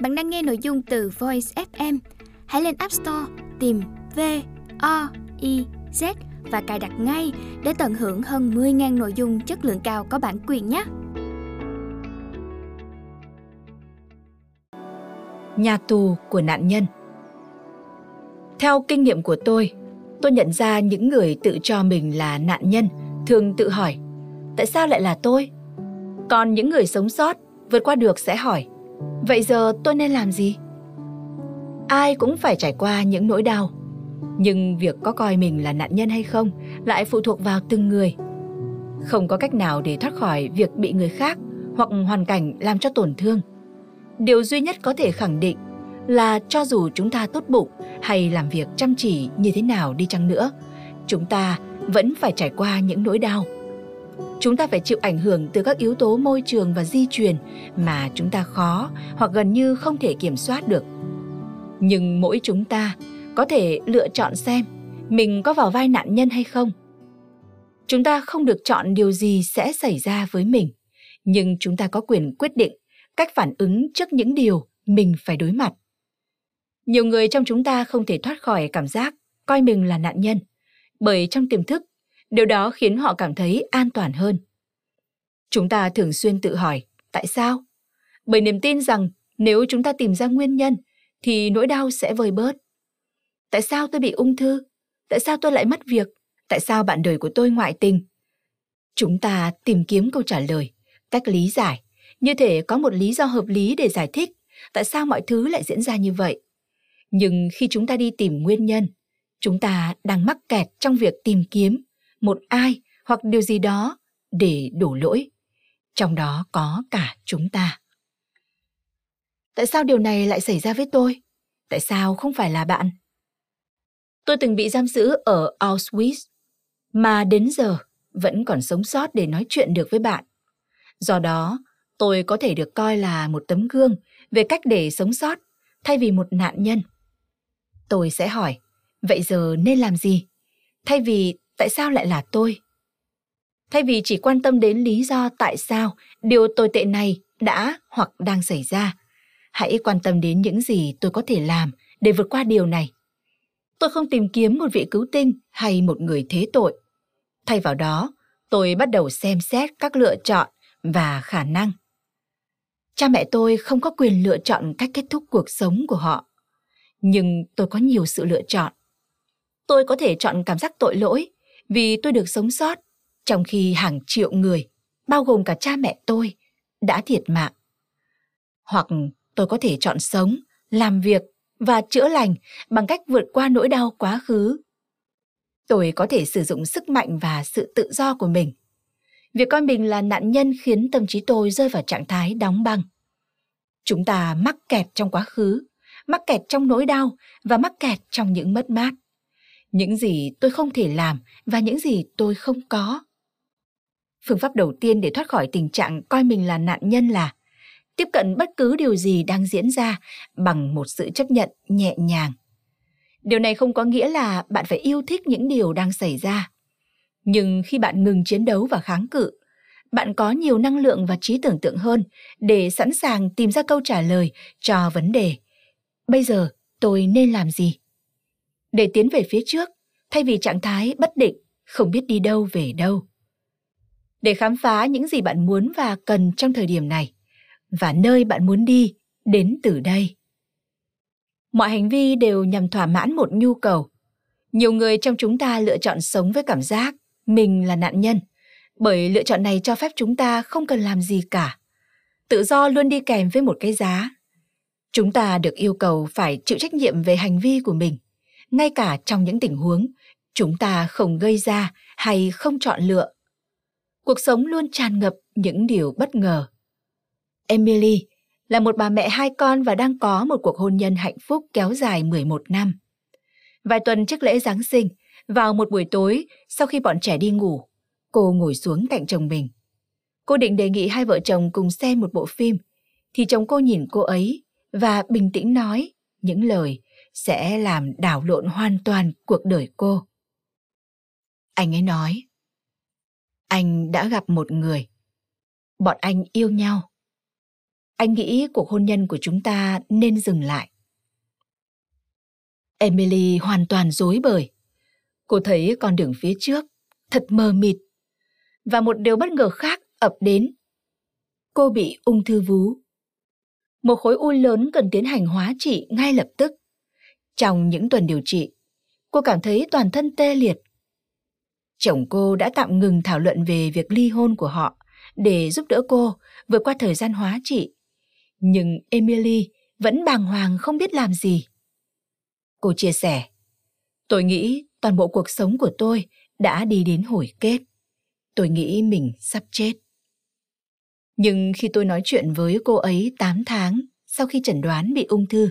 Bạn đang nghe nội dung từ Voice FM. Hãy lên App Store tìm V O I Z và cài đặt ngay để tận hưởng hơn 10.000 nội dung chất lượng cao có bản quyền nhé. Nhà tù của nạn nhân Theo kinh nghiệm của tôi, tôi nhận ra những người tự cho mình là nạn nhân thường tự hỏi tại sao lại là tôi? Còn những người sống sót vượt qua được sẽ hỏi vậy giờ tôi nên làm gì? Ai cũng phải trải qua những nỗi đau. Nhưng việc có coi mình là nạn nhân hay không lại phụ thuộc vào từng người. Không có cách nào để thoát khỏi việc bị người khác hoặc hoàn cảnh làm cho tổn thương. Điều duy nhất có thể khẳng định là cho dù chúng ta tốt bụng hay làm việc chăm chỉ như thế nào đi chăng nữa, chúng ta vẫn phải trải qua những nỗi đau chúng ta phải chịu ảnh hưởng từ các yếu tố môi trường và di truyền mà chúng ta khó hoặc gần như không thể kiểm soát được. Nhưng mỗi chúng ta có thể lựa chọn xem mình có vào vai nạn nhân hay không. Chúng ta không được chọn điều gì sẽ xảy ra với mình, nhưng chúng ta có quyền quyết định cách phản ứng trước những điều mình phải đối mặt. Nhiều người trong chúng ta không thể thoát khỏi cảm giác coi mình là nạn nhân, bởi trong tiềm thức điều đó khiến họ cảm thấy an toàn hơn chúng ta thường xuyên tự hỏi tại sao bởi niềm tin rằng nếu chúng ta tìm ra nguyên nhân thì nỗi đau sẽ vơi bớt Tại sao tôi bị ung thư? Tại sao tôi lại mất việc? Tại sao bạn đời của tôi ngoại tình? Chúng ta tìm kiếm câu trả lời, cách lý giải, như thể có một lý do hợp lý để giải thích tại sao mọi thứ lại diễn ra như vậy. Nhưng khi chúng ta đi tìm nguyên nhân, chúng ta đang mắc kẹt trong việc tìm kiếm một ai hoặc điều gì đó để đổ lỗi. Trong đó có cả chúng ta. Tại sao điều này lại xảy ra với tôi? Tại sao không phải là bạn? Tôi từng bị giam giữ ở Auschwitz, mà đến giờ vẫn còn sống sót để nói chuyện được với bạn. Do đó, tôi có thể được coi là một tấm gương về cách để sống sót thay vì một nạn nhân. Tôi sẽ hỏi, vậy giờ nên làm gì? Thay vì tại sao lại là tôi? Thay vì chỉ quan tâm đến lý do tại sao điều tồi tệ này đã hoặc đang xảy ra, hãy quan tâm đến những gì tôi có thể làm để vượt qua điều này. Tôi không tìm kiếm một vị cứu tinh hay một người thế tội. Thay vào đó, tôi bắt đầu xem xét các lựa chọn và khả năng. Cha mẹ tôi không có quyền lựa chọn cách kết thúc cuộc sống của họ, nhưng tôi có nhiều sự lựa chọn. Tôi có thể chọn cảm giác tội lỗi vì tôi được sống sót, trong khi hàng triệu người, bao gồm cả cha mẹ tôi, đã thiệt mạng. Hoặc tôi có thể chọn sống, làm việc và chữa lành bằng cách vượt qua nỗi đau quá khứ. Tôi có thể sử dụng sức mạnh và sự tự do của mình. Việc coi mình là nạn nhân khiến tâm trí tôi rơi vào trạng thái đóng băng. Chúng ta mắc kẹt trong quá khứ, mắc kẹt trong nỗi đau và mắc kẹt trong những mất mát. Những gì tôi không thể làm và những gì tôi không có. Phương pháp đầu tiên để thoát khỏi tình trạng coi mình là nạn nhân là tiếp cận bất cứ điều gì đang diễn ra bằng một sự chấp nhận nhẹ nhàng. Điều này không có nghĩa là bạn phải yêu thích những điều đang xảy ra. Nhưng khi bạn ngừng chiến đấu và kháng cự, bạn có nhiều năng lượng và trí tưởng tượng hơn để sẵn sàng tìm ra câu trả lời cho vấn đề. Bây giờ tôi nên làm gì? Để tiến về phía trước, thay vì trạng thái bất định, không biết đi đâu về đâu. Để khám phá những gì bạn muốn và cần trong thời điểm này, và nơi bạn muốn đi, đến từ đây. Mọi hành vi đều nhằm thỏa mãn một nhu cầu. Nhiều người trong chúng ta lựa chọn sống với cảm giác mình là nạn nhân, bởi lựa chọn này cho phép chúng ta không cần làm gì cả. Tự do luôn đi kèm với một cái giá. Chúng ta được yêu cầu phải chịu trách nhiệm về hành vi của mình ngay cả trong những tình huống chúng ta không gây ra hay không chọn lựa cuộc sống luôn tràn ngập những điều bất ngờ Emily là một bà mẹ hai con và đang có một cuộc hôn nhân hạnh phúc kéo dài 11 năm. Vài tuần trước lễ Giáng sinh, vào một buổi tối sau khi bọn trẻ đi ngủ, cô ngồi xuống cạnh chồng mình. Cô định đề nghị hai vợ chồng cùng xem một bộ phim, thì chồng cô nhìn cô ấy và bình tĩnh nói những lời sẽ làm đảo lộn hoàn toàn cuộc đời cô. Anh ấy nói, anh đã gặp một người. Bọn anh yêu nhau Anh nghĩ cuộc hôn nhân của chúng ta nên dừng lại. Emily hoàn toàn dối bời. Cô thấy con đường phía trước thật mờ mịt. Và một điều bất ngờ khác ập đến. Cô bị ung thư vú. Một khối u lớn cần tiến hành hóa trị ngay lập tức. Trong những tuần điều trị, cô cảm thấy toàn thân tê liệt. Chồng cô đã tạm ngừng thảo luận về việc ly hôn của họ để giúp đỡ cô vượt qua thời gian hóa trị. Nhưng Emily vẫn bàng hoàng không biết làm gì. Cô chia sẻ, tôi nghĩ toàn bộ cuộc sống của tôi đã đi đến hồi kết. Tôi nghĩ mình sắp chết. Nhưng khi tôi nói chuyện với cô ấy 8 tháng sau khi chẩn đoán bị ung thư,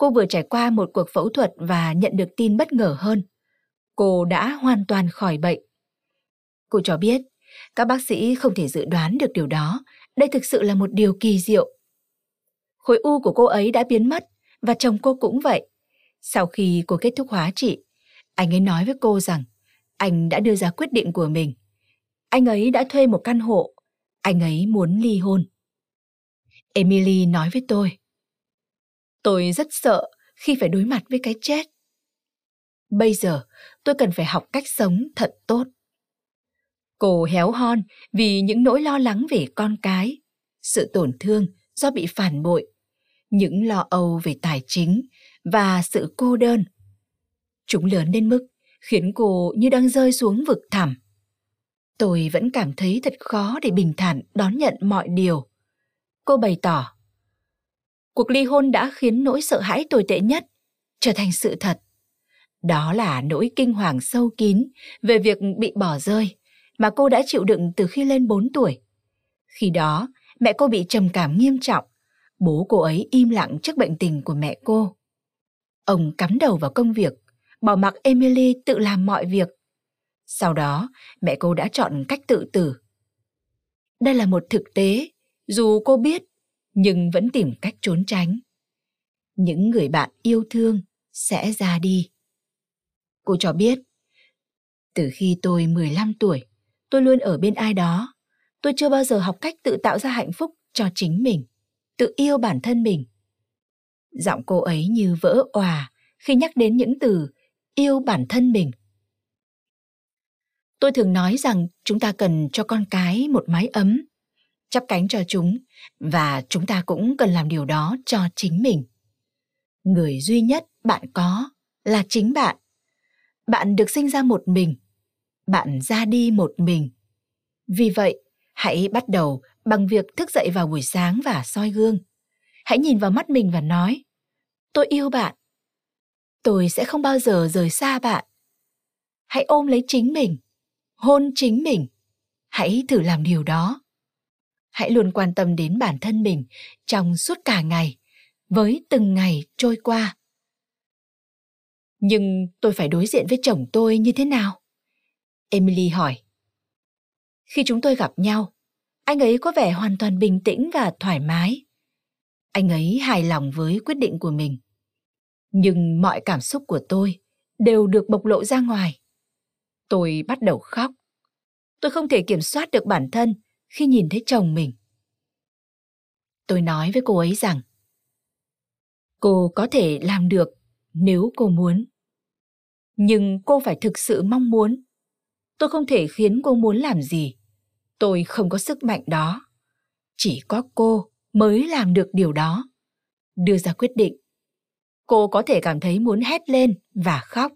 cô vừa trải qua một cuộc phẫu thuật và nhận được tin bất ngờ hơn. Cô đã hoàn toàn khỏi bệnh. Cô cho biết, các bác sĩ không thể dự đoán được điều đó. Đây thực sự là một điều kỳ diệu. Khối u của cô ấy đã biến mất và chồng cô cũng vậy. Sau khi cô kết thúc hóa trị, anh ấy nói với cô rằng anh đã đưa ra quyết định của mình. Anh ấy đã thuê một căn hộ. Anh ấy muốn ly hôn. Emily nói với tôi. Tôi rất sợ khi phải đối mặt với cái chết. Bây giờ tôi cần phải học cách sống thật tốt. Cô héo hon vì những nỗi lo lắng về con cái, sự tổn thương do bị phản bội, những lo âu về tài chính và sự cô đơn. Chúng lớn đến mức khiến cô như đang rơi xuống vực thẳm. Tôi vẫn cảm thấy thật khó để bình thản đón nhận mọi điều. Cô bày tỏ. Cuộc ly hôn đã khiến nỗi sợ hãi tồi tệ nhất trở thành sự thật. Đó là nỗi kinh hoàng sâu kín về việc bị bỏ rơi mà cô đã chịu đựng từ khi lên 4 tuổi. Khi đó, mẹ cô bị trầm cảm nghiêm trọng. Bố cô ấy im lặng trước bệnh tình của mẹ cô. Ông cắm đầu vào công việc, bỏ mặc Emily tự làm mọi việc. Sau đó, mẹ cô đã chọn cách tự tử. Đây là một thực tế, dù cô biết, nhưng vẫn tìm cách trốn tránh. Những người bạn yêu thương sẽ ra đi. Cô cho biết, từ khi tôi 15 tuổi, tôi luôn ở bên ai đó. Tôi chưa bao giờ học cách tự tạo ra hạnh phúc cho chính mình, tự yêu bản thân mình. Giọng cô ấy như vỡ òa khi nhắc đến những từ yêu bản thân mình. Tôi thường nói rằng chúng ta cần cho con cái một mái ấm, chắp cánh cho chúng và chúng ta cũng cần làm điều đó cho chính mình. Người duy nhất bạn có là chính bạn. Bạn được sinh ra một mình, bạn ra đi một mình. Vì vậy, hãy bắt đầu bằng việc thức dậy vào buổi sáng và soi gương. Hãy nhìn vào mắt mình và nói: "Tôi yêu bạn. Tôi sẽ không bao giờ rời xa bạn." Hãy ôm lấy chính mình, hôn chính mình. Hãy thử làm điều đó. Hãy luôn quan tâm đến bản thân mình trong suốt cả ngày, với từng ngày trôi qua. Nhưng tôi phải đối diện với chồng tôi như thế nào? Emily hỏi. Khi chúng tôi gặp nhau, anh ấy có vẻ hoàn toàn bình tĩnh và thoải mái. Anh ấy hài lòng với quyết định của mình. Nhưng mọi cảm xúc của tôi đều được bộc lộ ra ngoài. Tôi bắt đầu khóc. Tôi không thể kiểm soát được bản thân khi nhìn thấy chồng mình. Tôi nói với cô ấy rằng cô có thể làm được nếu cô muốn. Nhưng cô phải thực sự mong muốn. Tôi không thể khiến cô muốn làm gì. Tôi không có sức mạnh đó. Chỉ có cô mới làm được điều đó. Đưa ra quyết định. Cô có thể cảm thấy muốn hét lên và khóc,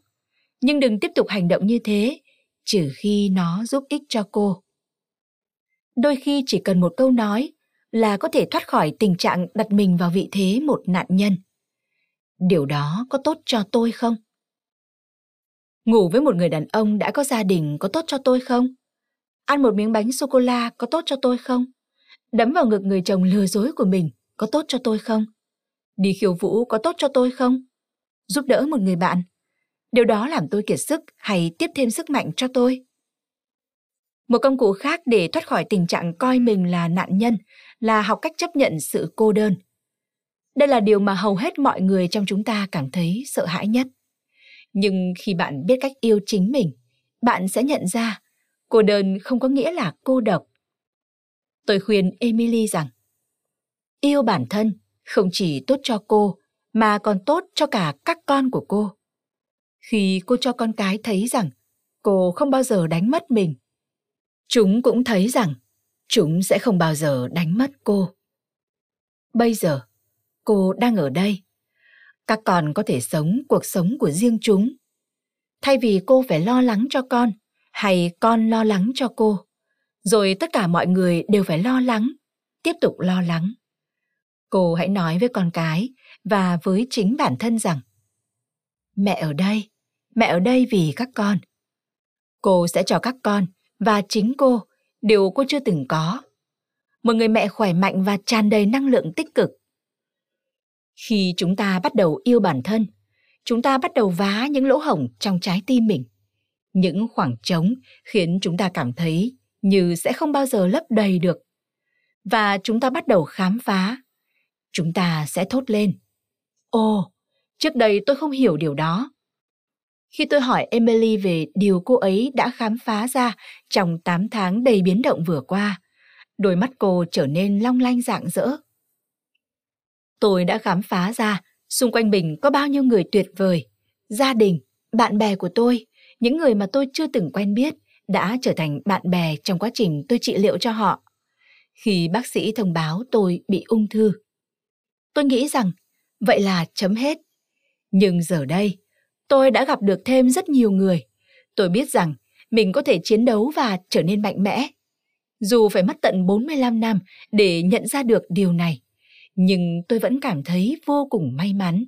nhưng đừng tiếp tục hành động như thế, trừ khi nó giúp ích cho cô. Đôi khi chỉ cần một câu nói là có thể thoát khỏi tình trạng đặt mình vào vị thế một nạn nhân. Điều đó có tốt cho tôi không? Ngủ với một người đàn ông đã có gia đình có tốt cho tôi không? Ăn một miếng bánh sô cô la có tốt cho tôi không? Đấm vào ngực người chồng lừa dối của mình có tốt cho tôi không? Đi khiêu vũ có tốt cho tôi không? Giúp đỡ một người bạn. Điều đó làm tôi kiệt sức hay tiếp thêm sức mạnh cho tôi? Một công cụ khác để thoát khỏi tình trạng coi mình là nạn nhân là học cách chấp nhận sự cô đơn. Đây là điều mà hầu hết mọi người trong chúng ta cảm thấy sợ hãi nhất. Nhưng khi bạn biết cách yêu chính mình, bạn sẽ nhận ra cô đơn không có nghĩa là cô độc. Tôi khuyên Emily rằng Yêu bản thân không chỉ tốt cho cô mà còn tốt cho cả các con của cô. Khi cô cho con cái thấy rằng cô không bao giờ đánh mất mình, chúng cũng thấy rằng chúng sẽ không bao giờ đánh mất cô. Bây giờ, cô đang ở đây. Các con có thể sống cuộc sống của riêng chúng. Thay vì cô phải lo lắng cho con hay con lo lắng cho cô, rồi tất cả mọi người đều phải lo lắng, tiếp tục lo lắng. Cô hãy nói với con cái và với chính bản thân rằng Mẹ ở đây, mẹ ở đây vì các con. Cô sẽ cho các con và chính cô điều cô chưa từng có. Một người mẹ khỏe mạnh và tràn đầy năng lượng tích cực. Khi chúng ta bắt đầu yêu bản thân, chúng ta bắt đầu vá những lỗ hổng trong trái tim mình. Những khoảng trống khiến chúng ta cảm thấy như sẽ không bao giờ lấp đầy được. Và chúng ta bắt đầu khám phá. Chúng ta sẽ thốt lên. Ồ, trước đây tôi không hiểu điều đó. Khi tôi hỏi Emily về điều cô ấy đã khám phá ra trong 8 tháng đầy biến động vừa qua, đôi mắt cô trở nên long lanh rạng rỡ. Tôi đã khám phá ra xung quanh mình có bao nhiêu người tuyệt vời, gia đình, bạn bè của tôi, những người mà tôi chưa từng quen biết đã trở thành bạn bè trong quá trình tôi trị liệu cho họ. Khi bác sĩ thông báo tôi bị ung thư, tôi nghĩ rằng vậy là chấm hết. Nhưng giờ đây, tôi đã gặp được thêm rất nhiều người. Tôi biết rằng mình có thể chiến đấu và trở nên mạnh mẽ. Dù phải mất tận 45 năm để nhận ra được điều này, nhưng tôi vẫn cảm thấy vô cùng may mắn.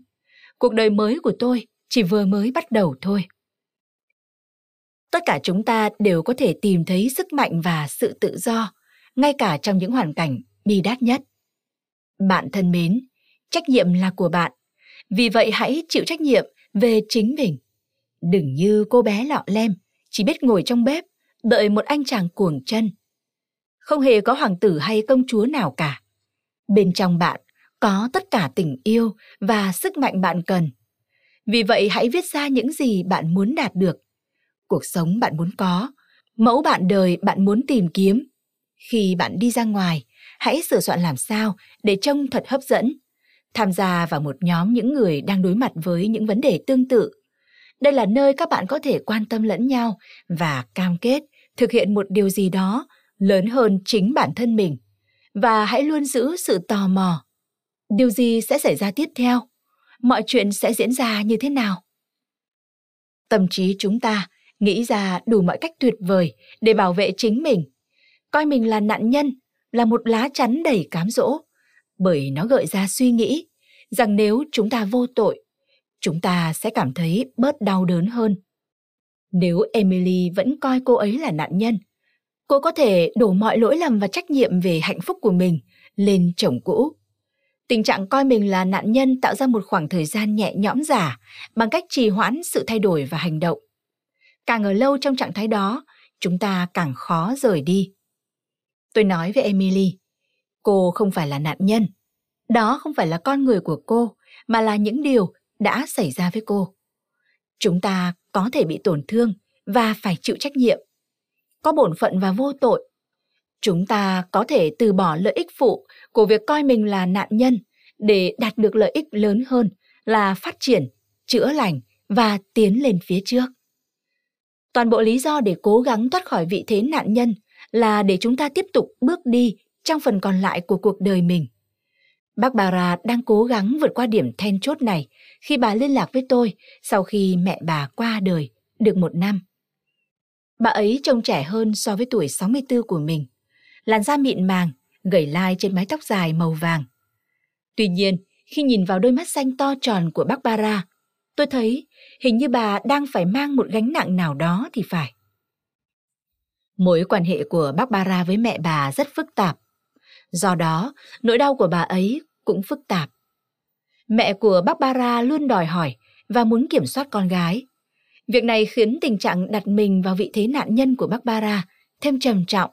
Cuộc đời mới của tôi chỉ vừa mới bắt đầu thôi. Tất cả chúng ta đều có thể tìm thấy sức mạnh và sự tự do, ngay cả trong những hoàn cảnh bi đát nhất. Bạn thân mến, trách nhiệm là của bạn. Vì vậy hãy chịu trách nhiệm về chính mình. Đừng như cô bé lọ lem, chỉ biết ngồi trong bếp, đợi một anh chàng cuồng chân. Không hề có hoàng tử hay công chúa nào cả. Bên trong bạn có tất cả tình yêu và sức mạnh bạn cần. Vì vậy hãy viết ra những gì bạn muốn đạt được, cuộc sống bạn muốn có, mẫu bạn đời bạn muốn tìm kiếm. Khi bạn đi ra ngoài, hãy sửa soạn làm sao để trông thật hấp dẫn tham gia vào một nhóm những người đang đối mặt với những vấn đề tương tự. Đây là nơi các bạn có thể quan tâm lẫn nhau và cam kết thực hiện một điều gì đó lớn hơn chính bản thân mình và hãy luôn giữ sự tò mò. Điều gì sẽ xảy ra tiếp theo? Mọi chuyện sẽ diễn ra như thế nào? Tâm trí chúng ta nghĩ ra đủ mọi cách tuyệt vời để bảo vệ chính mình, coi mình là nạn nhân, là một lá chắn đầy cám dỗ bởi nó gợi ra suy nghĩ rằng nếu chúng ta vô tội, chúng ta sẽ cảm thấy bớt đau đớn hơn. Nếu Emily vẫn coi cô ấy là nạn nhân, cô có thể đổ mọi lỗi lầm và trách nhiệm về hạnh phúc của mình lên chồng cũ. Tình trạng coi mình là nạn nhân tạo ra một khoảng thời gian nhẹ nhõm giả bằng cách trì hoãn sự thay đổi và hành động. Càng ở lâu trong trạng thái đó, chúng ta càng khó rời đi. Tôi nói với Emily, Cô không phải là nạn nhân. Đó không phải là con người của cô, mà là những điều đã xảy ra với cô. Chúng ta có thể bị tổn thương và phải chịu trách nhiệm. Có bổn phận và vô tội. Chúng ta có thể từ bỏ lợi ích phụ của việc coi mình là nạn nhân để đạt được lợi ích lớn hơn là phát triển, chữa lành và tiến lên phía trước. Toàn bộ lý do để cố gắng thoát khỏi vị thế nạn nhân là để chúng ta tiếp tục bước đi trong phần còn lại của cuộc đời mình. Bác Bà đang cố gắng vượt qua điểm then chốt này khi bà liên lạc với tôi sau khi mẹ bà qua đời được một năm. Bà ấy trông trẻ hơn so với tuổi 64 của mình. Làn da mịn màng, gầy lai trên mái tóc dài màu vàng. Tuy nhiên, khi nhìn vào đôi mắt xanh to tròn của bác Bara, tôi thấy hình như bà đang phải mang một gánh nặng nào đó thì phải. Mối quan hệ của bác Bara với mẹ bà rất phức tạp. Do đó, nỗi đau của bà ấy cũng phức tạp. Mẹ của Barbara luôn đòi hỏi và muốn kiểm soát con gái. Việc này khiến tình trạng đặt mình vào vị thế nạn nhân của Barbara thêm trầm trọng.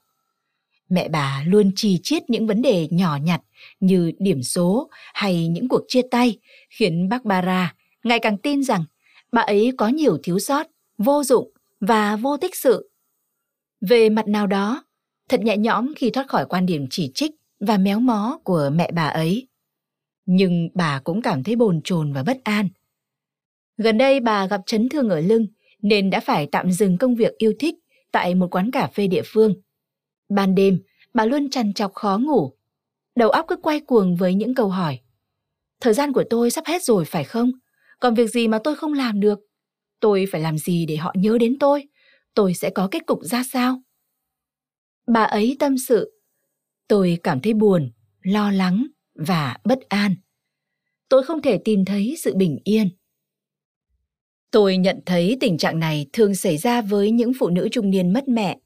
Mẹ bà luôn trì chiết những vấn đề nhỏ nhặt như điểm số hay những cuộc chia tay, khiến Barbara ngày càng tin rằng bà ấy có nhiều thiếu sót, vô dụng và vô tích sự. Về mặt nào đó, thật nhẹ nhõm khi thoát khỏi quan điểm chỉ trích và méo mó của mẹ bà ấy. Nhưng bà cũng cảm thấy bồn chồn và bất an. Gần đây bà gặp chấn thương ở lưng nên đã phải tạm dừng công việc yêu thích tại một quán cà phê địa phương. Ban đêm, bà luôn trằn trọc khó ngủ. Đầu óc cứ quay cuồng với những câu hỏi. Thời gian của tôi sắp hết rồi phải không? Còn việc gì mà tôi không làm được? Tôi phải làm gì để họ nhớ đến tôi? Tôi sẽ có kết cục ra sao? Bà ấy tâm sự. Tôi cảm thấy buồn, lo lắng và bất an. Tôi không thể tìm thấy sự bình yên. Tôi nhận thấy tình trạng này thường xảy ra với những phụ nữ trung niên mất mẹ.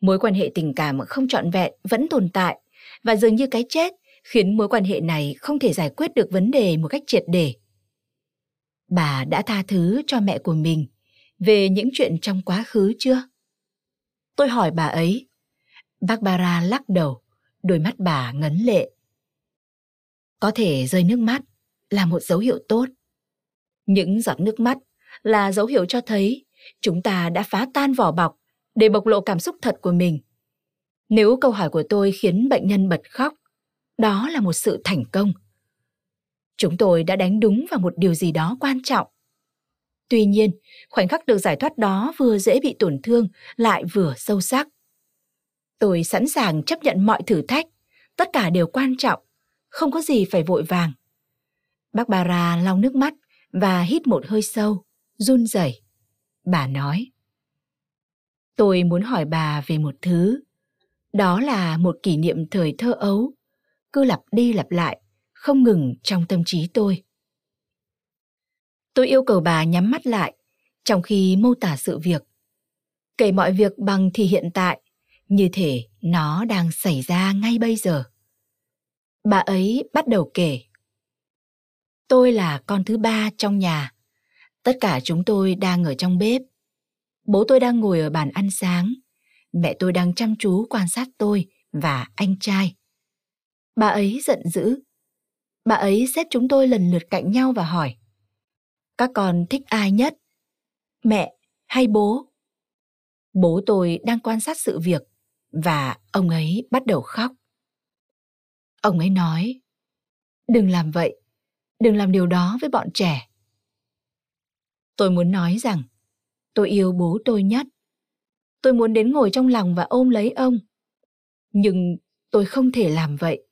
Mối quan hệ tình cảm không trọn vẹn vẫn tồn tại và dường như cái chết khiến mối quan hệ này không thể giải quyết được vấn đề một cách triệt để. Bà đã tha thứ cho mẹ của mình về những chuyện trong quá khứ chưa? Tôi hỏi bà ấy. Barbara lắc đầu, đôi mắt bà ngấn lệ. Có thể rơi nước mắt là một dấu hiệu tốt. Những giọt nước mắt là dấu hiệu cho thấy chúng ta đã phá tan vỏ bọc để bộc lộ cảm xúc thật của mình. Nếu câu hỏi của tôi khiến bệnh nhân bật khóc, đó là một sự thành công. Chúng tôi đã đánh đúng vào một điều gì đó quan trọng. Tuy nhiên, khoảnh khắc được giải thoát đó vừa dễ bị tổn thương lại vừa sâu sắc. Tôi sẵn sàng chấp nhận mọi thử thách, tất cả đều quan trọng, không có gì phải vội vàng. Bác Bara lau nước mắt và hít một hơi sâu, run rẩy. Bà nói: Tôi muốn hỏi bà về một thứ. Đó là một kỷ niệm thời thơ ấu, cứ lặp đi lặp lại, không ngừng trong tâm trí tôi. Tôi yêu cầu bà nhắm mắt lại, trong khi mô tả sự việc. Kể mọi việc bằng thì hiện tại, như thể nó đang xảy ra ngay bây giờ. Bà ấy bắt đầu kể. Tôi là con thứ ba trong nhà. Tất cả chúng tôi đang ở trong bếp. Bố tôi đang ngồi ở bàn ăn sáng. Mẹ tôi đang chăm chú quan sát tôi và anh trai. Bà ấy giận dữ. Bà ấy xếp chúng tôi lần lượt cạnh nhau và hỏi. Các con thích ai nhất? Mẹ hay bố? Bố tôi đang quan sát sự việc và ông ấy bắt đầu khóc. Ông ấy nói, đừng làm vậy, đừng làm điều đó với bọn trẻ. Tôi muốn nói rằng tôi yêu bố tôi nhất. Tôi muốn đến ngồi trong lòng và ôm lấy ông. Nhưng tôi không thể làm vậy.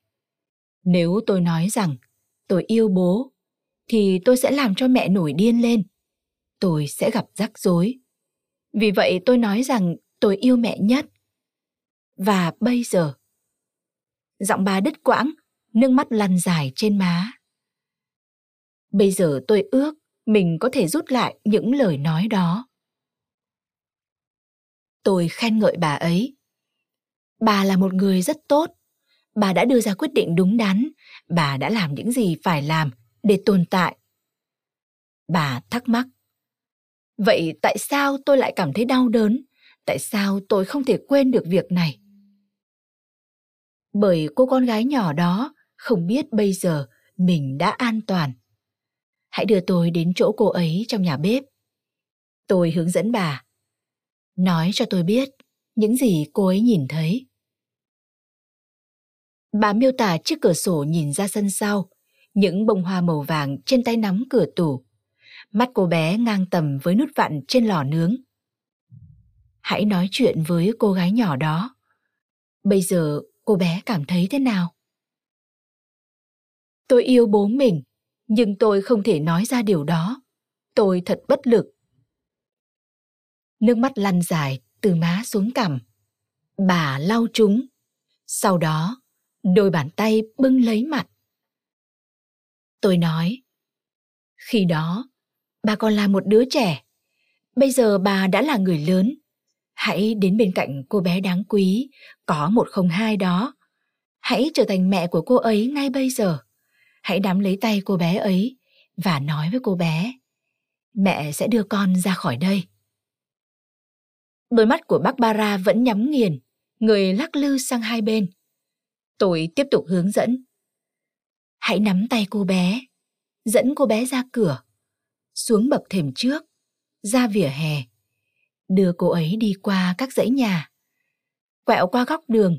Nếu tôi nói rằng tôi yêu bố, thì tôi sẽ làm cho mẹ nổi điên lên. Tôi sẽ gặp rắc rối. Vì vậy tôi nói rằng tôi yêu mẹ nhất. Và bây giờ, giọng bà đứt quãng, nước mắt lăn dài trên má. Bây giờ tôi ước mình có thể rút lại những lời nói đó. Tôi khen ngợi bà ấy. Bà là một người rất tốt. Bà đã đưa ra quyết định đúng đắn, bà đã làm những gì phải làm để tồn tại. Bà thắc mắc. Vậy tại sao tôi lại cảm thấy đau đớn? Tại sao tôi không thể quên được việc này? Bởi cô con gái nhỏ đó không biết bây giờ mình đã an toàn. Hãy đưa tôi đến chỗ cô ấy trong nhà bếp. Tôi hướng dẫn bà. Nói cho tôi biết những gì cô ấy nhìn thấy. Bà miêu tả chiếc cửa sổ nhìn ra sân sau, những bông hoa màu vàng trên tay nắm cửa tủ. Mắt cô bé ngang tầm với nút vặn trên lò nướng. Hãy nói chuyện với cô gái nhỏ đó. Bây giờ cô bé cảm thấy thế nào? Tôi yêu bố mình, nhưng tôi không thể nói ra điều đó. Tôi thật bất lực. Nước mắt lăn dài từ má xuống cằm. Bà lau chúng. Sau đó, đôi bàn tay bưng lấy mặt. Tôi nói, khi đó, bà còn là một đứa trẻ. Bây giờ bà đã là người lớn. Hãy đến bên cạnh cô bé đáng quý, có một không hai đó. Hãy trở thành mẹ của cô ấy ngay bây giờ. Hãy nắm lấy tay cô bé ấy và nói với cô bé, mẹ sẽ đưa con ra khỏi đây. Đôi mắt của bác Bara vẫn nhắm nghiền, người lắc lư sang hai bên. Tôi tiếp tục hướng dẫn. Hãy nắm tay cô bé, dẫn cô bé ra cửa, xuống bậc thềm trước, ra vỉa hè, đưa cô ấy đi qua các dãy nhà, quẹo qua góc đường.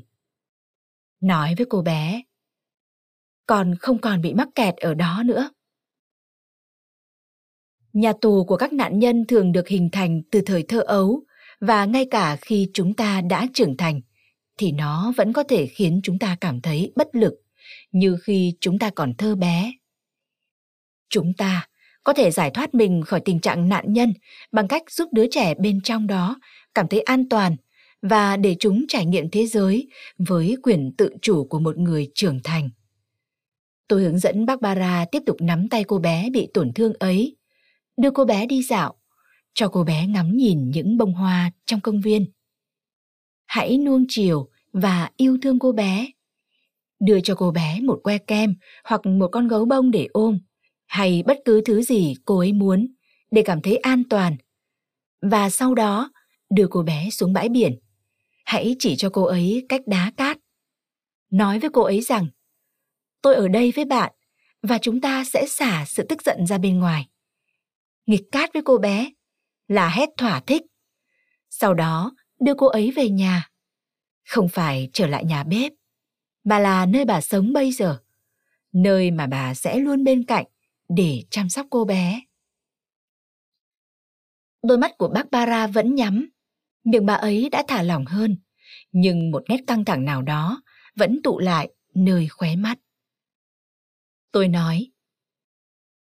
nói với cô bé. còn không còn bị mắc kẹt ở đó nữa. Nhà tù của các nạn nhân thường được hình thành từ thời thơ ấu và ngay cả khi chúng ta đã trưởng thành thì nó vẫn có thể khiến chúng ta cảm thấy bất lực như khi chúng ta còn thơ bé. Chúng ta có thể giải thoát mình khỏi tình trạng nạn nhân bằng cách giúp đứa trẻ bên trong đó cảm thấy an toàn và để chúng trải nghiệm thế giới với quyền tự chủ của một người trưởng thành. Tôi hướng dẫn Barbara tiếp tục nắm tay cô bé bị tổn thương ấy, đưa cô bé đi dạo, cho cô bé ngắm nhìn những bông hoa trong công viên. Hãy nuông chiều và yêu thương cô bé. Đưa cho cô bé một que kem hoặc một con gấu bông để ôm, hay bất cứ thứ gì cô ấy muốn để cảm thấy an toàn. Và sau đó, đưa cô bé xuống bãi biển. Hãy chỉ cho cô ấy cách đá cát. Nói với cô ấy rằng, tôi ở đây với bạn và chúng ta sẽ xả sự tức giận ra bên ngoài. Nghịch cát với cô bé là hét thỏa thích. Sau đó đưa cô ấy về nhà. Không phải trở lại nhà bếp, mà là nơi bà sống bây giờ. Nơi mà bà sẽ luôn bên cạnh để chăm sóc cô bé. Đôi mắt của bác Bara vẫn nhắm, miệng bà ấy đã thả lỏng hơn, nhưng một nét căng thẳng nào đó vẫn tụ lại nơi khóe mắt. Tôi nói,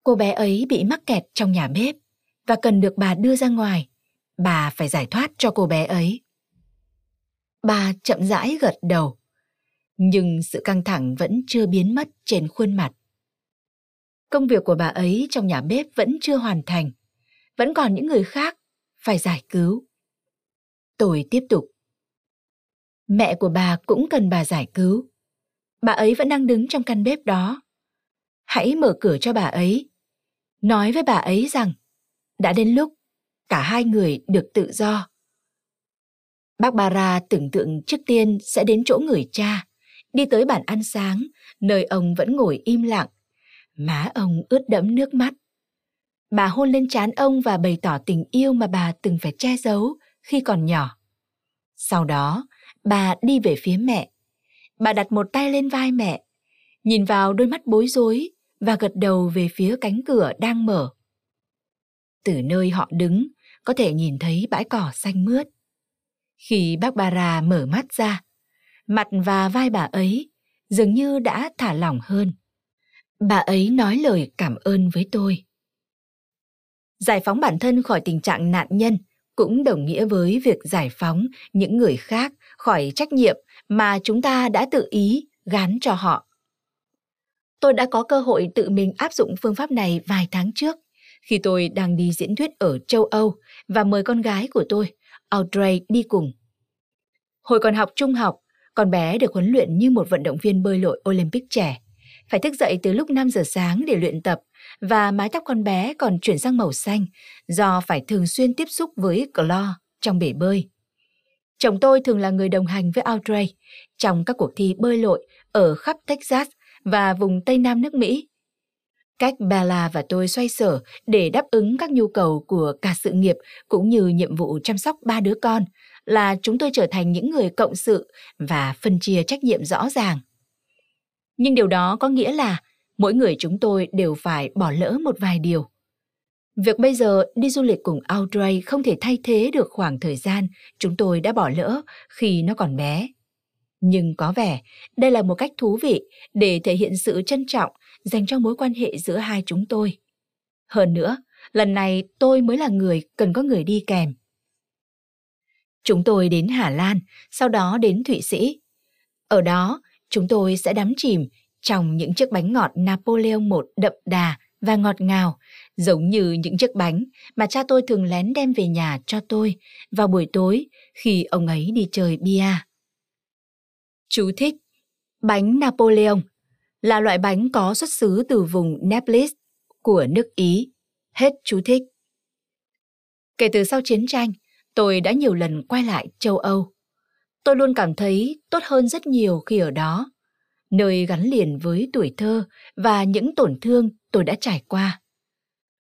cô bé ấy bị mắc kẹt trong nhà bếp và cần được bà đưa ra ngoài. Bà phải giải thoát cho cô bé ấy. Bà chậm rãi gật đầu, nhưng sự căng thẳng vẫn chưa biến mất trên khuôn mặt. Công việc của bà ấy trong nhà bếp vẫn chưa hoàn thành, vẫn còn những người khác phải giải cứu. Tôi tiếp tục. Mẹ của bà cũng cần bà giải cứu. Bà ấy vẫn đang đứng trong căn bếp đó. Hãy mở cửa cho bà ấy. Nói với bà ấy rằng đã đến lúc cả hai người được tự do. Bác Bara tưởng tượng trước tiên sẽ đến chỗ người cha, đi tới bàn ăn sáng, nơi ông vẫn ngồi im lặng. Má ông ướt đẫm nước mắt. Bà hôn lên trán ông và bày tỏ tình yêu mà bà từng phải che giấu khi còn nhỏ. Sau đó, bà đi về phía mẹ. Bà đặt một tay lên vai mẹ, nhìn vào đôi mắt bối rối và gật đầu về phía cánh cửa đang mở. Từ nơi họ đứng, có thể nhìn thấy bãi cỏ xanh mướt. Khi bác Bara mở mắt ra, mặt và vai bà ấy dường như đã thả lỏng hơn. Bà ấy nói lời cảm ơn với tôi. Giải phóng bản thân khỏi tình trạng nạn nhân cũng đồng nghĩa với việc giải phóng những người khác khỏi trách nhiệm mà chúng ta đã tự ý gán cho họ. Tôi đã có cơ hội tự mình áp dụng phương pháp này vài tháng trước khi tôi đang đi diễn thuyết ở châu Âu và mời con gái của tôi, Audrey, đi cùng. Hồi còn học trung học, con bé được huấn luyện như một vận động viên bơi lội Olympic trẻ. Phải thức dậy từ lúc 5 giờ sáng để luyện tập và mái tóc con bé còn chuyển sang màu xanh do phải thường xuyên tiếp xúc với clo trong bể bơi. Chồng tôi thường là người đồng hành với Audrey trong các cuộc thi bơi lội ở khắp Texas và vùng Tây Nam nước Mỹ. Cách Bella và tôi xoay sở để đáp ứng các nhu cầu của cả sự nghiệp cũng như nhiệm vụ chăm sóc ba đứa con là chúng tôi trở thành những người cộng sự và phân chia trách nhiệm rõ ràng. Nhưng điều đó có nghĩa là mỗi người chúng tôi đều phải bỏ lỡ một vài điều. Việc bây giờ đi du lịch cùng Audrey không thể thay thế được khoảng thời gian chúng tôi đã bỏ lỡ khi nó còn bé. Nhưng có vẻ đây là một cách thú vị để thể hiện sự trân trọng dành cho mối quan hệ giữa hai chúng tôi. Hơn nữa, lần này tôi mới là người cần có người đi kèm. Chúng tôi đến Hà Lan, sau đó đến Thụy Sĩ. Ở đó, chúng tôi sẽ đắm chìm trong những chiếc bánh ngọt Napoleon một đậm đà và ngọt ngào, giống như những chiếc bánh mà cha tôi thường lén đem về nhà cho tôi vào buổi tối khi ông ấy đi chơi bia. Chú thích Bánh Napoleon là loại bánh có xuất xứ từ vùng Naples của nước Ý. Hết chú thích. Kể từ sau chiến tranh, tôi đã nhiều lần quay lại châu Âu. Tôi luôn cảm thấy tốt hơn rất nhiều khi ở đó, nơi gắn liền với tuổi thơ và những tổn thương tôi đã trải qua.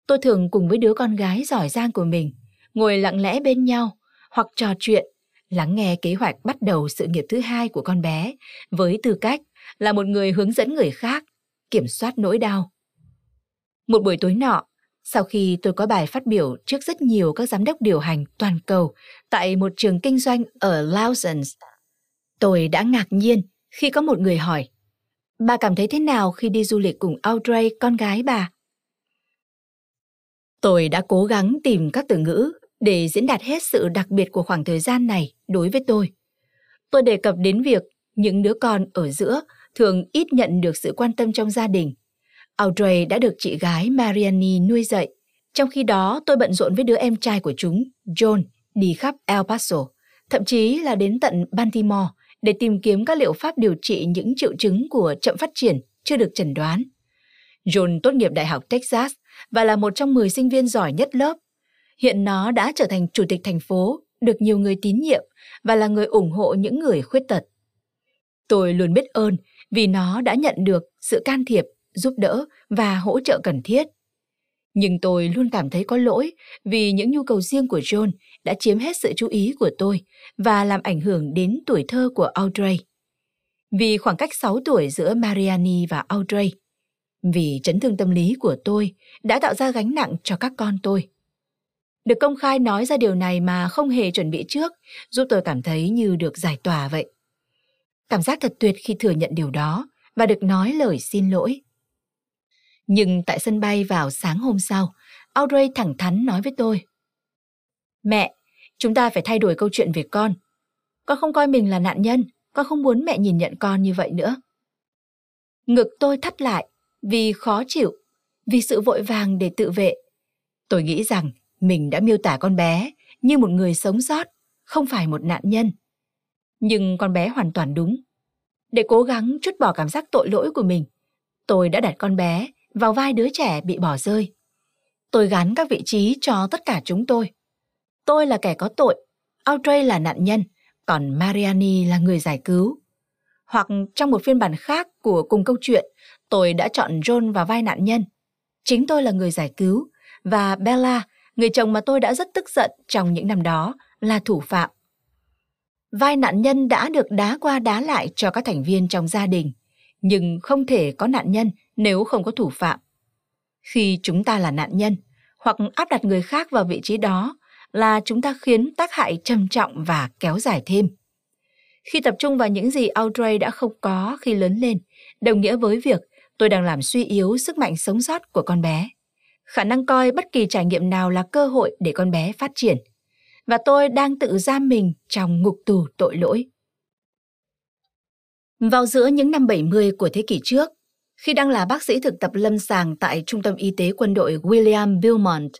Tôi thường cùng với đứa con gái giỏi giang của mình ngồi lặng lẽ bên nhau hoặc trò chuyện, lắng nghe kế hoạch bắt đầu sự nghiệp thứ hai của con bé với tư cách là một người hướng dẫn người khác kiểm soát nỗi đau. Một buổi tối nọ, sau khi tôi có bài phát biểu trước rất nhiều các giám đốc điều hành toàn cầu tại một trường kinh doanh ở Lausanne. tôi đã ngạc nhiên khi có một người hỏi Bà cảm thấy thế nào khi đi du lịch cùng Audrey, con gái bà? Tôi đã cố gắng tìm các từ ngữ để diễn đạt hết sự đặc biệt của khoảng thời gian này đối với tôi. Tôi đề cập đến việc những đứa con ở giữa thường ít nhận được sự quan tâm trong gia đình. Audrey đã được chị gái Mariani nuôi dạy. Trong khi đó, tôi bận rộn với đứa em trai của chúng, John, đi khắp El Paso, thậm chí là đến tận Baltimore để tìm kiếm các liệu pháp điều trị những triệu chứng của chậm phát triển chưa được chẩn đoán. John tốt nghiệp Đại học Texas và là một trong 10 sinh viên giỏi nhất lớp. Hiện nó đã trở thành chủ tịch thành phố, được nhiều người tín nhiệm và là người ủng hộ những người khuyết tật. Tôi luôn biết ơn vì nó đã nhận được sự can thiệp, giúp đỡ và hỗ trợ cần thiết. Nhưng tôi luôn cảm thấy có lỗi vì những nhu cầu riêng của John đã chiếm hết sự chú ý của tôi và làm ảnh hưởng đến tuổi thơ của Audrey. Vì khoảng cách 6 tuổi giữa Mariani và Audrey, vì chấn thương tâm lý của tôi đã tạo ra gánh nặng cho các con tôi. Được công khai nói ra điều này mà không hề chuẩn bị trước giúp tôi cảm thấy như được giải tỏa vậy. Cảm giác thật tuyệt khi thừa nhận điều đó và được nói lời xin lỗi. Nhưng tại sân bay vào sáng hôm sau, Audrey thẳng thắn nói với tôi. Mẹ, chúng ta phải thay đổi câu chuyện về con. Con không coi mình là nạn nhân, con không muốn mẹ nhìn nhận con như vậy nữa. Ngực tôi thắt lại vì khó chịu, vì sự vội vàng để tự vệ. Tôi nghĩ rằng mình đã miêu tả con bé như một người sống sót, không phải một nạn nhân. Nhưng con bé hoàn toàn đúng. Để cố gắng chút bỏ cảm giác tội lỗi của mình, tôi đã đặt con bé vào vai đứa trẻ bị bỏ rơi. Tôi gắn các vị trí cho tất cả chúng tôi. Tôi là kẻ có tội, Audrey là nạn nhân, còn Mariani là người giải cứu. Hoặc trong một phiên bản khác của cùng câu chuyện, tôi đã chọn John vào vai nạn nhân. Chính tôi là người giải cứu, và Bella, người chồng mà tôi đã rất tức giận trong những năm đó, là thủ phạm. Vai nạn nhân đã được đá qua đá lại cho các thành viên trong gia đình, nhưng không thể có nạn nhân nếu không có thủ phạm. Khi chúng ta là nạn nhân hoặc áp đặt người khác vào vị trí đó là chúng ta khiến tác hại trầm trọng và kéo dài thêm. Khi tập trung vào những gì Audrey đã không có khi lớn lên, đồng nghĩa với việc tôi đang làm suy yếu sức mạnh sống sót của con bé. Khả năng coi bất kỳ trải nghiệm nào là cơ hội để con bé phát triển. Và tôi đang tự giam mình trong ngục tù tội lỗi. Vào giữa những năm 70 của thế kỷ trước, khi đang là bác sĩ thực tập lâm sàng tại Trung tâm Y tế quân đội William Beaumont,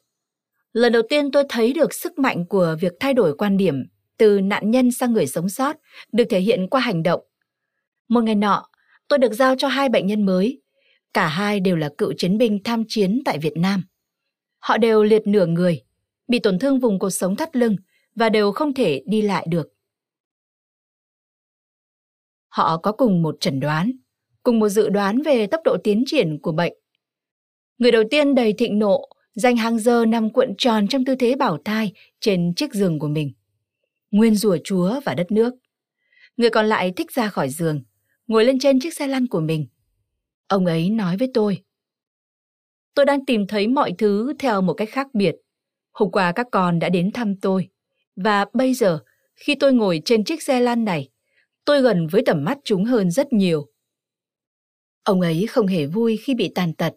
lần đầu tiên tôi thấy được sức mạnh của việc thay đổi quan điểm từ nạn nhân sang người sống sót được thể hiện qua hành động. Một ngày nọ, tôi được giao cho hai bệnh nhân mới. Cả hai đều là cựu chiến binh tham chiến tại Việt Nam. Họ đều liệt nửa người, bị tổn thương vùng cột sống thắt lưng và đều không thể đi lại được. Họ có cùng một chẩn đoán, cùng một dự đoán về tốc độ tiến triển của bệnh. Người đầu tiên đầy thịnh nộ, dành hàng giờ nằm cuộn tròn trong tư thế bảo thai trên chiếc giường của mình. Nguyên rủa Chúa và đất nước. Người còn lại thích ra khỏi giường, ngồi lên trên chiếc xe lăn của mình. Ông ấy nói với tôi. Tôi đang tìm thấy mọi thứ theo một cách khác biệt. Hôm qua các con đã đến thăm tôi. Và bây giờ, khi tôi ngồi trên chiếc xe lăn này, tôi gần với tầm mắt chúng hơn rất nhiều. Ông ấy không hề vui khi bị tàn tật,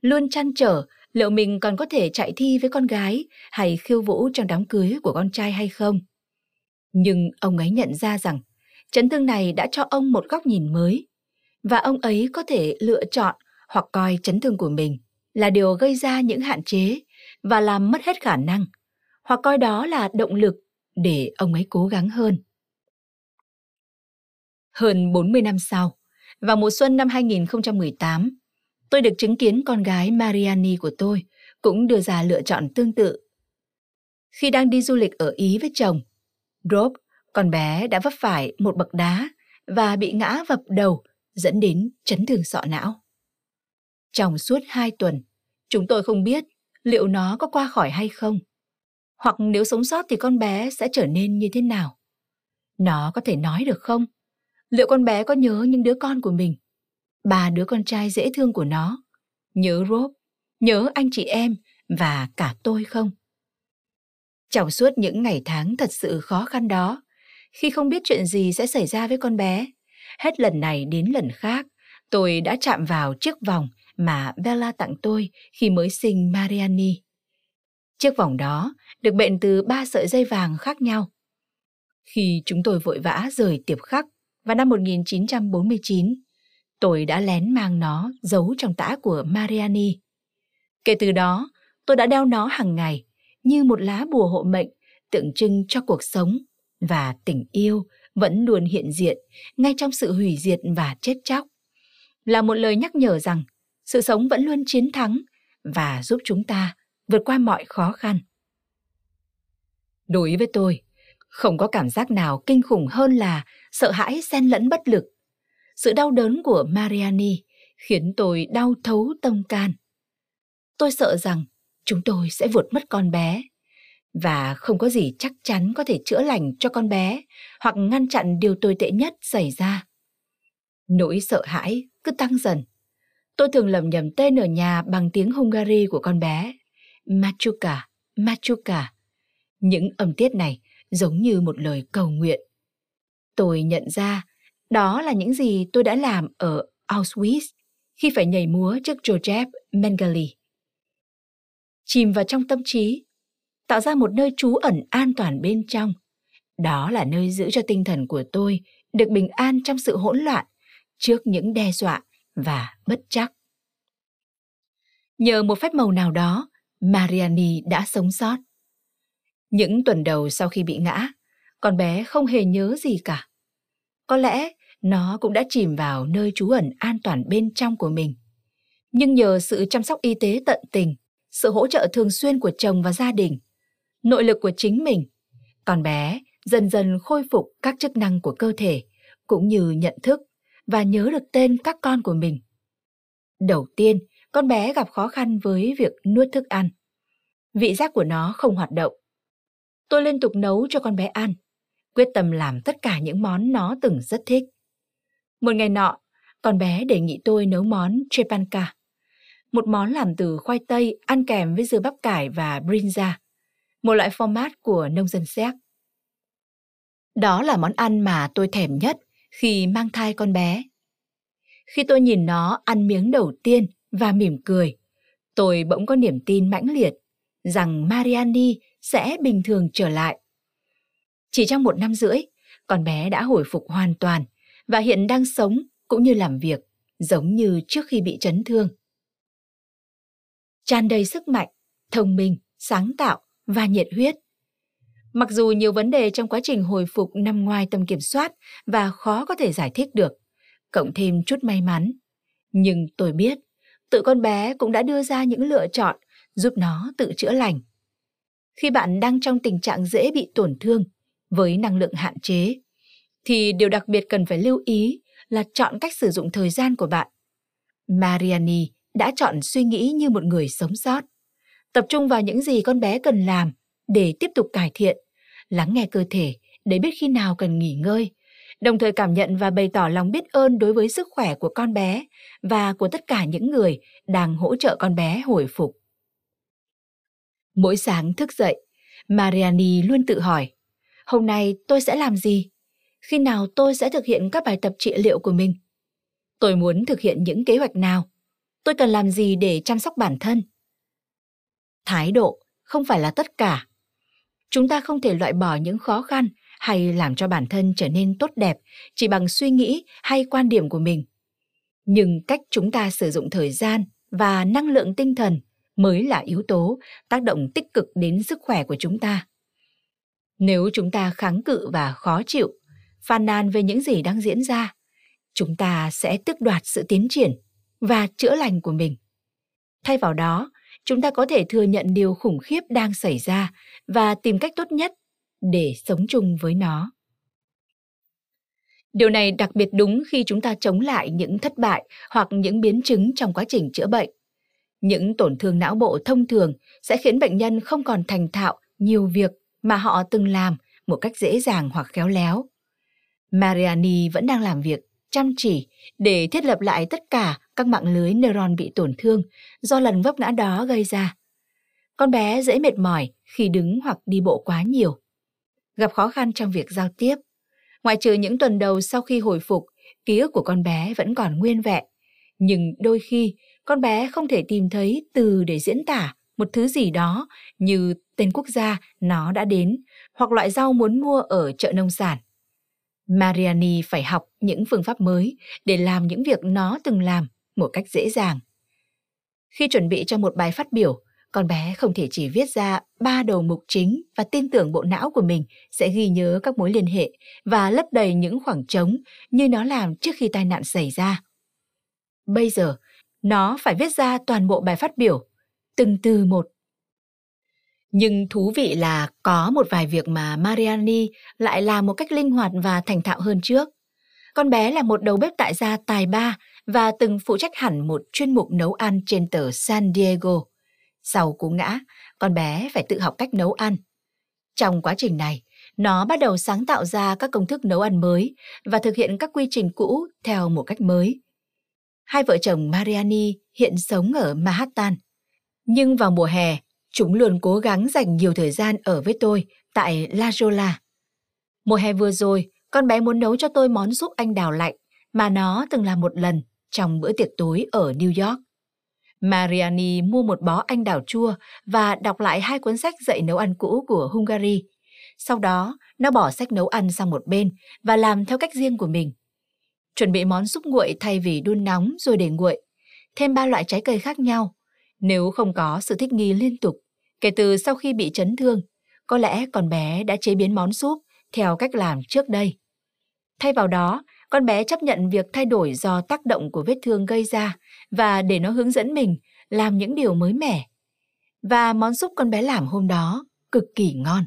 luôn chăn trở liệu mình còn có thể chạy thi với con gái hay khiêu vũ trong đám cưới của con trai hay không. Nhưng ông ấy nhận ra rằng chấn thương này đã cho ông một góc nhìn mới và ông ấy có thể lựa chọn hoặc coi chấn thương của mình là điều gây ra những hạn chế và làm mất hết khả năng hoặc coi đó là động lực để ông ấy cố gắng hơn. Hơn 40 năm sau, vào mùa xuân năm 2018, tôi được chứng kiến con gái Mariani của tôi cũng đưa ra lựa chọn tương tự. Khi đang đi du lịch ở Ý với chồng, Rob, con bé đã vấp phải một bậc đá và bị ngã vập đầu dẫn đến chấn thương sọ não. Trong suốt hai tuần, chúng tôi không biết liệu nó có qua khỏi hay không. Hoặc nếu sống sót thì con bé sẽ trở nên như thế nào. Nó có thể nói được không? Liệu con bé có nhớ những đứa con của mình? Ba đứa con trai dễ thương của nó? Nhớ Rob, nhớ anh chị em và cả tôi không? Trong suốt những ngày tháng thật sự khó khăn đó, khi không biết chuyện gì sẽ xảy ra với con bé, hết lần này đến lần khác, tôi đã chạm vào chiếc vòng mà Bella tặng tôi khi mới sinh Mariani. Chiếc vòng đó được bện từ ba sợi dây vàng khác nhau. Khi chúng tôi vội vã rời tiệp khắc vào năm 1949, tôi đã lén mang nó giấu trong tã của Mariani. Kể từ đó, tôi đã đeo nó hàng ngày như một lá bùa hộ mệnh tượng trưng cho cuộc sống và tình yêu vẫn luôn hiện diện ngay trong sự hủy diệt và chết chóc. Là một lời nhắc nhở rằng sự sống vẫn luôn chiến thắng và giúp chúng ta vượt qua mọi khó khăn. Đối với tôi, không có cảm giác nào kinh khủng hơn là sợ hãi xen lẫn bất lực. Sự đau đớn của Mariani khiến tôi đau thấu tâm can. Tôi sợ rằng chúng tôi sẽ vượt mất con bé và không có gì chắc chắn có thể chữa lành cho con bé hoặc ngăn chặn điều tồi tệ nhất xảy ra. Nỗi sợ hãi cứ tăng dần. Tôi thường lầm nhầm tên ở nhà bằng tiếng Hungary của con bé. Machuka, Machuka. Những âm tiết này giống như một lời cầu nguyện. Tôi nhận ra đó là những gì tôi đã làm ở Auschwitz khi phải nhảy múa trước Joseph Mengele. Chìm vào trong tâm trí, tạo ra một nơi trú ẩn an toàn bên trong. Đó là nơi giữ cho tinh thần của tôi được bình an trong sự hỗn loạn trước những đe dọa và bất chắc. Nhờ một phép màu nào đó, Mariani đã sống sót. Những tuần đầu sau khi bị ngã, con bé không hề nhớ gì cả. Có lẽ nó cũng đã chìm vào nơi trú ẩn an toàn bên trong của mình. Nhưng nhờ sự chăm sóc y tế tận tình, sự hỗ trợ thường xuyên của chồng và gia đình, nội lực của chính mình, con bé dần dần khôi phục các chức năng của cơ thể cũng như nhận thức và nhớ được tên các con của mình. Đầu tiên, con bé gặp khó khăn với việc nuốt thức ăn. Vị giác của nó không hoạt động. Tôi liên tục nấu cho con bé ăn, quyết tâm làm tất cả những món nó từng rất thích. Một ngày nọ, con bé đề nghị tôi nấu món chepanka, một món làm từ khoai tây ăn kèm với dưa bắp cải và brinza, một loại format của nông dân Séc. Đó là món ăn mà tôi thèm nhất khi mang thai con bé. Khi tôi nhìn nó ăn miếng đầu tiên và mỉm cười, tôi bỗng có niềm tin mãnh liệt rằng Mariani sẽ bình thường trở lại. Chỉ trong một năm rưỡi, con bé đã hồi phục hoàn toàn và hiện đang sống cũng như làm việc giống như trước khi bị chấn thương. Tràn đầy sức mạnh, thông minh, sáng tạo và nhiệt huyết. Mặc dù nhiều vấn đề trong quá trình hồi phục nằm ngoài tầm kiểm soát và khó có thể giải thích được, cộng thêm chút may mắn. Nhưng tôi biết, tự con bé cũng đã đưa ra những lựa chọn giúp nó tự chữa lành. Khi bạn đang trong tình trạng dễ bị tổn thương với năng lượng hạn chế, thì điều đặc biệt cần phải lưu ý là chọn cách sử dụng thời gian của bạn. Mariani đã chọn suy nghĩ như một người sống sót, tập trung vào những gì con bé cần làm để tiếp tục cải thiện, lắng nghe cơ thể để biết khi nào cần nghỉ ngơi, đồng thời cảm nhận và bày tỏ lòng biết ơn đối với sức khỏe của con bé và của tất cả những người đang hỗ trợ con bé hồi phục. Mỗi sáng thức dậy, Mariani luôn tự hỏi, hôm nay tôi sẽ làm gì? Khi nào tôi sẽ thực hiện các bài tập trị liệu của mình? Tôi muốn thực hiện những kế hoạch nào? Tôi cần làm gì để chăm sóc bản thân? Thái độ không phải là tất cả. Chúng ta không thể loại bỏ những khó khăn hay làm cho bản thân trở nên tốt đẹp chỉ bằng suy nghĩ hay quan điểm của mình. Nhưng cách chúng ta sử dụng thời gian và năng lượng tinh thần mới là yếu tố tác động tích cực đến sức khỏe của chúng ta. Nếu chúng ta kháng cự và khó chịu, phàn nàn về những gì đang diễn ra, chúng ta sẽ tước đoạt sự tiến triển và chữa lành của mình. Thay vào đó, chúng ta có thể thừa nhận điều khủng khiếp đang xảy ra và tìm cách tốt nhất để sống chung với nó. Điều này đặc biệt đúng khi chúng ta chống lại những thất bại hoặc những biến chứng trong quá trình chữa bệnh. Những tổn thương não bộ thông thường sẽ khiến bệnh nhân không còn thành thạo nhiều việc mà họ từng làm một cách dễ dàng hoặc khéo léo. Mariani vẫn đang làm việc chăm chỉ để thiết lập lại tất cả các mạng lưới neuron bị tổn thương do lần vấp ngã đó gây ra. Con bé dễ mệt mỏi khi đứng hoặc đi bộ quá nhiều. Gặp khó khăn trong việc giao tiếp. Ngoại trừ những tuần đầu sau khi hồi phục, ký ức của con bé vẫn còn nguyên vẹn. Nhưng đôi khi, con bé không thể tìm thấy từ để diễn tả một thứ gì đó như tên quốc gia nó đã đến hoặc loại rau muốn mua ở chợ nông sản. Mariani phải học những phương pháp mới để làm những việc nó từng làm một cách dễ dàng. Khi chuẩn bị cho một bài phát biểu, con bé không thể chỉ viết ra ba đầu mục chính và tin tưởng bộ não của mình sẽ ghi nhớ các mối liên hệ và lấp đầy những khoảng trống như nó làm trước khi tai nạn xảy ra. Bây giờ, nó phải viết ra toàn bộ bài phát biểu, từng từ một. Nhưng thú vị là có một vài việc mà Mariani lại làm một cách linh hoạt và thành thạo hơn trước. Con bé là một đầu bếp tại gia tài ba và từng phụ trách hẳn một chuyên mục nấu ăn trên tờ San Diego. Sau cú ngã, con bé phải tự học cách nấu ăn. Trong quá trình này, nó bắt đầu sáng tạo ra các công thức nấu ăn mới và thực hiện các quy trình cũ theo một cách mới. Hai vợ chồng Mariani hiện sống ở Manhattan. Nhưng vào mùa hè, chúng luôn cố gắng dành nhiều thời gian ở với tôi tại La Jolla. Mùa hè vừa rồi, con bé muốn nấu cho tôi món súp anh đào lạnh mà nó từng làm một lần trong bữa tiệc tối ở New York. Mariani mua một bó anh đào chua và đọc lại hai cuốn sách dạy nấu ăn cũ của Hungary. Sau đó, nó bỏ sách nấu ăn sang một bên và làm theo cách riêng của mình. Chuẩn bị món súp nguội thay vì đun nóng rồi để nguội. Thêm ba loại trái cây khác nhau. Nếu không có sự thích nghi liên tục, kể từ sau khi bị chấn thương, có lẽ con bé đã chế biến món súp theo cách làm trước đây. Thay vào đó, con bé chấp nhận việc thay đổi do tác động của vết thương gây ra và để nó hướng dẫn mình làm những điều mới mẻ. Và món súp con bé làm hôm đó cực kỳ ngon.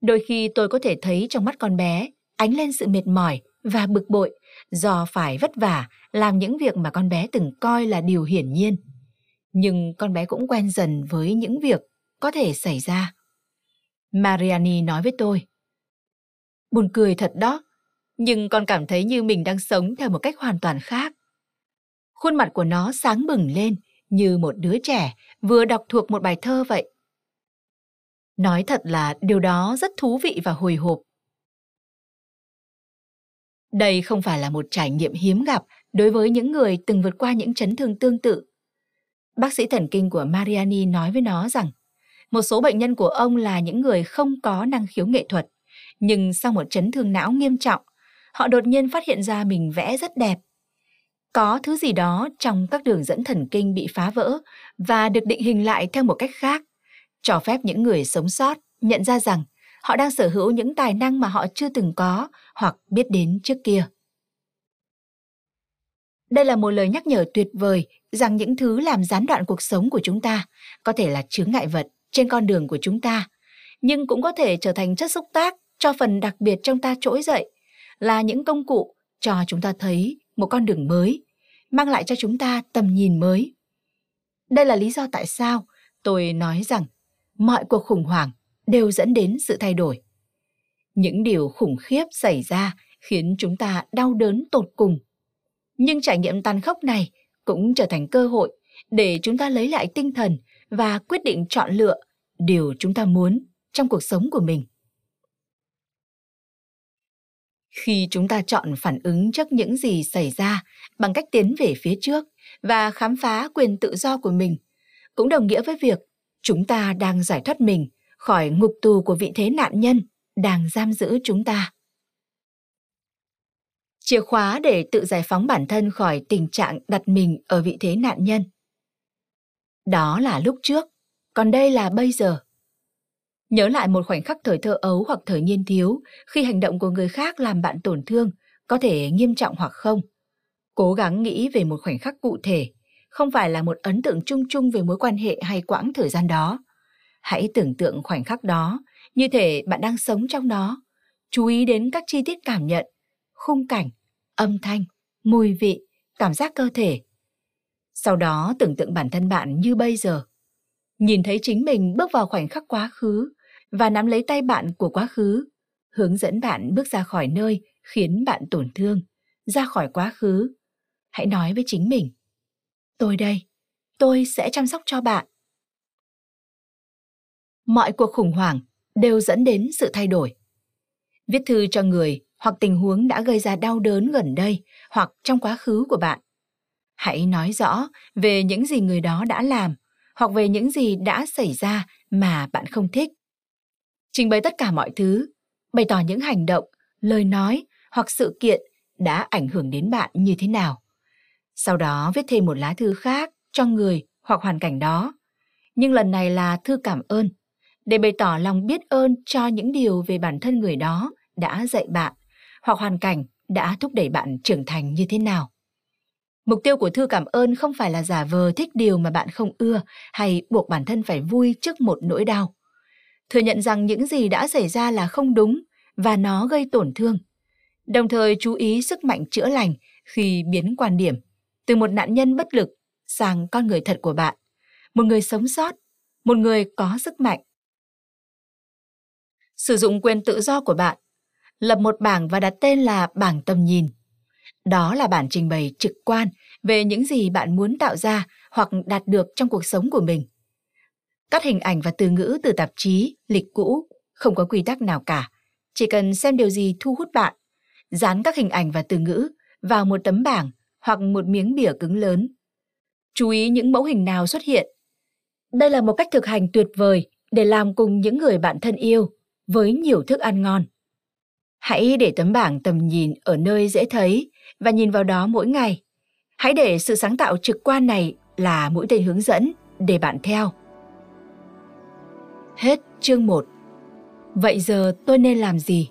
Đôi khi tôi có thể thấy trong mắt con bé ánh lên sự mệt mỏi và bực bội do phải vất vả làm những việc mà con bé từng coi là điều hiển nhiên. Nhưng con bé cũng quen dần với những việc có thể xảy ra. Mariani nói với tôi. Buồn cười thật đó, nhưng con cảm thấy như mình đang sống theo một cách hoàn toàn khác. Khuôn mặt của nó sáng bừng lên như một đứa trẻ vừa đọc thuộc một bài thơ vậy. Nói thật là điều đó rất thú vị và hồi hộp. Đây không phải là một trải nghiệm hiếm gặp đối với những người từng vượt qua những chấn thương tương tự. Bác sĩ thần kinh của Mariani nói với nó rằng một số bệnh nhân của ông là những người không có năng khiếu nghệ thuật, nhưng sau một chấn thương não nghiêm trọng, họ đột nhiên phát hiện ra mình vẽ rất đẹp. Có thứ gì đó trong các đường dẫn thần kinh bị phá vỡ và được định hình lại theo một cách khác, cho phép những người sống sót nhận ra rằng họ đang sở hữu những tài năng mà họ chưa từng có hoặc biết đến trước kia. Đây là một lời nhắc nhở tuyệt vời rằng những thứ làm gián đoạn cuộc sống của chúng ta có thể là chướng ngại vật trên con đường của chúng ta, nhưng cũng có thể trở thành chất xúc tác cho phần đặc biệt trong ta trỗi dậy, là những công cụ cho chúng ta thấy một con đường mới, mang lại cho chúng ta tầm nhìn mới. Đây là lý do tại sao tôi nói rằng mọi cuộc khủng hoảng đều dẫn đến sự thay đổi. Những điều khủng khiếp xảy ra khiến chúng ta đau đớn tột cùng. Nhưng trải nghiệm tàn khốc này cũng trở thành cơ hội để chúng ta lấy lại tinh thần và quyết định chọn lựa điều chúng ta muốn trong cuộc sống của mình. Khi chúng ta chọn phản ứng trước những gì xảy ra bằng cách tiến về phía trước và khám phá quyền tự do của mình, cũng đồng nghĩa với việc chúng ta đang giải thoát mình khỏi ngục tù của vị thế nạn nhân đang giam giữ chúng ta. Chìa khóa để tự giải phóng bản thân khỏi tình trạng đặt mình ở vị thế nạn nhân. Đó là lúc trước, còn đây là bây giờ. Nhớ lại một khoảnh khắc thời thơ ấu hoặc thời niên thiếu khi hành động của người khác làm bạn tổn thương, có thể nghiêm trọng hoặc không. Cố gắng nghĩ về một khoảnh khắc cụ thể, không phải là một ấn tượng chung chung về mối quan hệ hay quãng thời gian đó. Hãy tưởng tượng khoảnh khắc đó, như thể bạn đang sống trong nó. Chú ý đến các chi tiết cảm nhận, khung cảnh, âm thanh, mùi vị, cảm giác cơ thể. Sau đó tưởng tượng bản thân bạn như bây giờ. Nhìn thấy chính mình bước vào khoảnh khắc quá khứ và nắm lấy tay bạn của quá khứ, hướng dẫn bạn bước ra khỏi nơi khiến bạn tổn thương, ra khỏi quá khứ, hãy nói với chính mình. Tôi đây, tôi sẽ chăm sóc cho bạn. Mọi cuộc khủng hoảng đều dẫn đến sự thay đổi. Viết thư cho người hoặc tình huống đã gây ra đau đớn gần đây hoặc trong quá khứ của bạn. Hãy nói rõ về những gì người đó đã làm hoặc về những gì đã xảy ra mà bạn không thích. Trình bày tất cả mọi thứ, bày tỏ những hành động, lời nói hoặc sự kiện đã ảnh hưởng đến bạn như thế nào. Sau đó viết thêm một lá thư khác cho người hoặc hoàn cảnh đó. Nhưng lần này là thư cảm ơn, để bày tỏ lòng biết ơn cho những điều về bản thân người đó đã dạy bạn hoặc hoàn cảnh đã thúc đẩy bạn trưởng thành như thế nào. Mục tiêu của thư cảm ơn không phải là giả vờ thích điều mà bạn không ưa hay buộc bản thân phải vui trước một nỗi đau. Thừa nhận rằng những gì đã xảy ra là không đúng và nó gây tổn thương. Đồng thời chú ý sức mạnh chữa lành khi biến quan điểm từ một nạn nhân bất lực sang con người thật của bạn, một người sống sót, một người có sức mạnh. Sử dụng quyền tự do của bạn lập một bảng và đặt tên là bảng tầm nhìn. Đó là bản trình bày trực quan về những gì bạn muốn tạo ra hoặc đạt được trong cuộc sống của mình. Cắt hình ảnh và từ ngữ từ tạp chí, lịch cũ, không có quy tắc nào cả. Chỉ cần xem điều gì thu hút bạn, dán các hình ảnh và từ ngữ vào một tấm bảng hoặc một miếng bìa cứng lớn. Chú ý những mẫu hình nào xuất hiện. Đây là một cách thực hành tuyệt vời để làm cùng những người bạn thân yêu với nhiều thức ăn ngon. Hãy để tấm bảng tầm nhìn ở nơi dễ thấy và nhìn vào đó mỗi ngày. Hãy để sự sáng tạo trực quan này là mũi tên hướng dẫn để bạn theo. Hết chương 1. Vậy giờ tôi nên làm gì?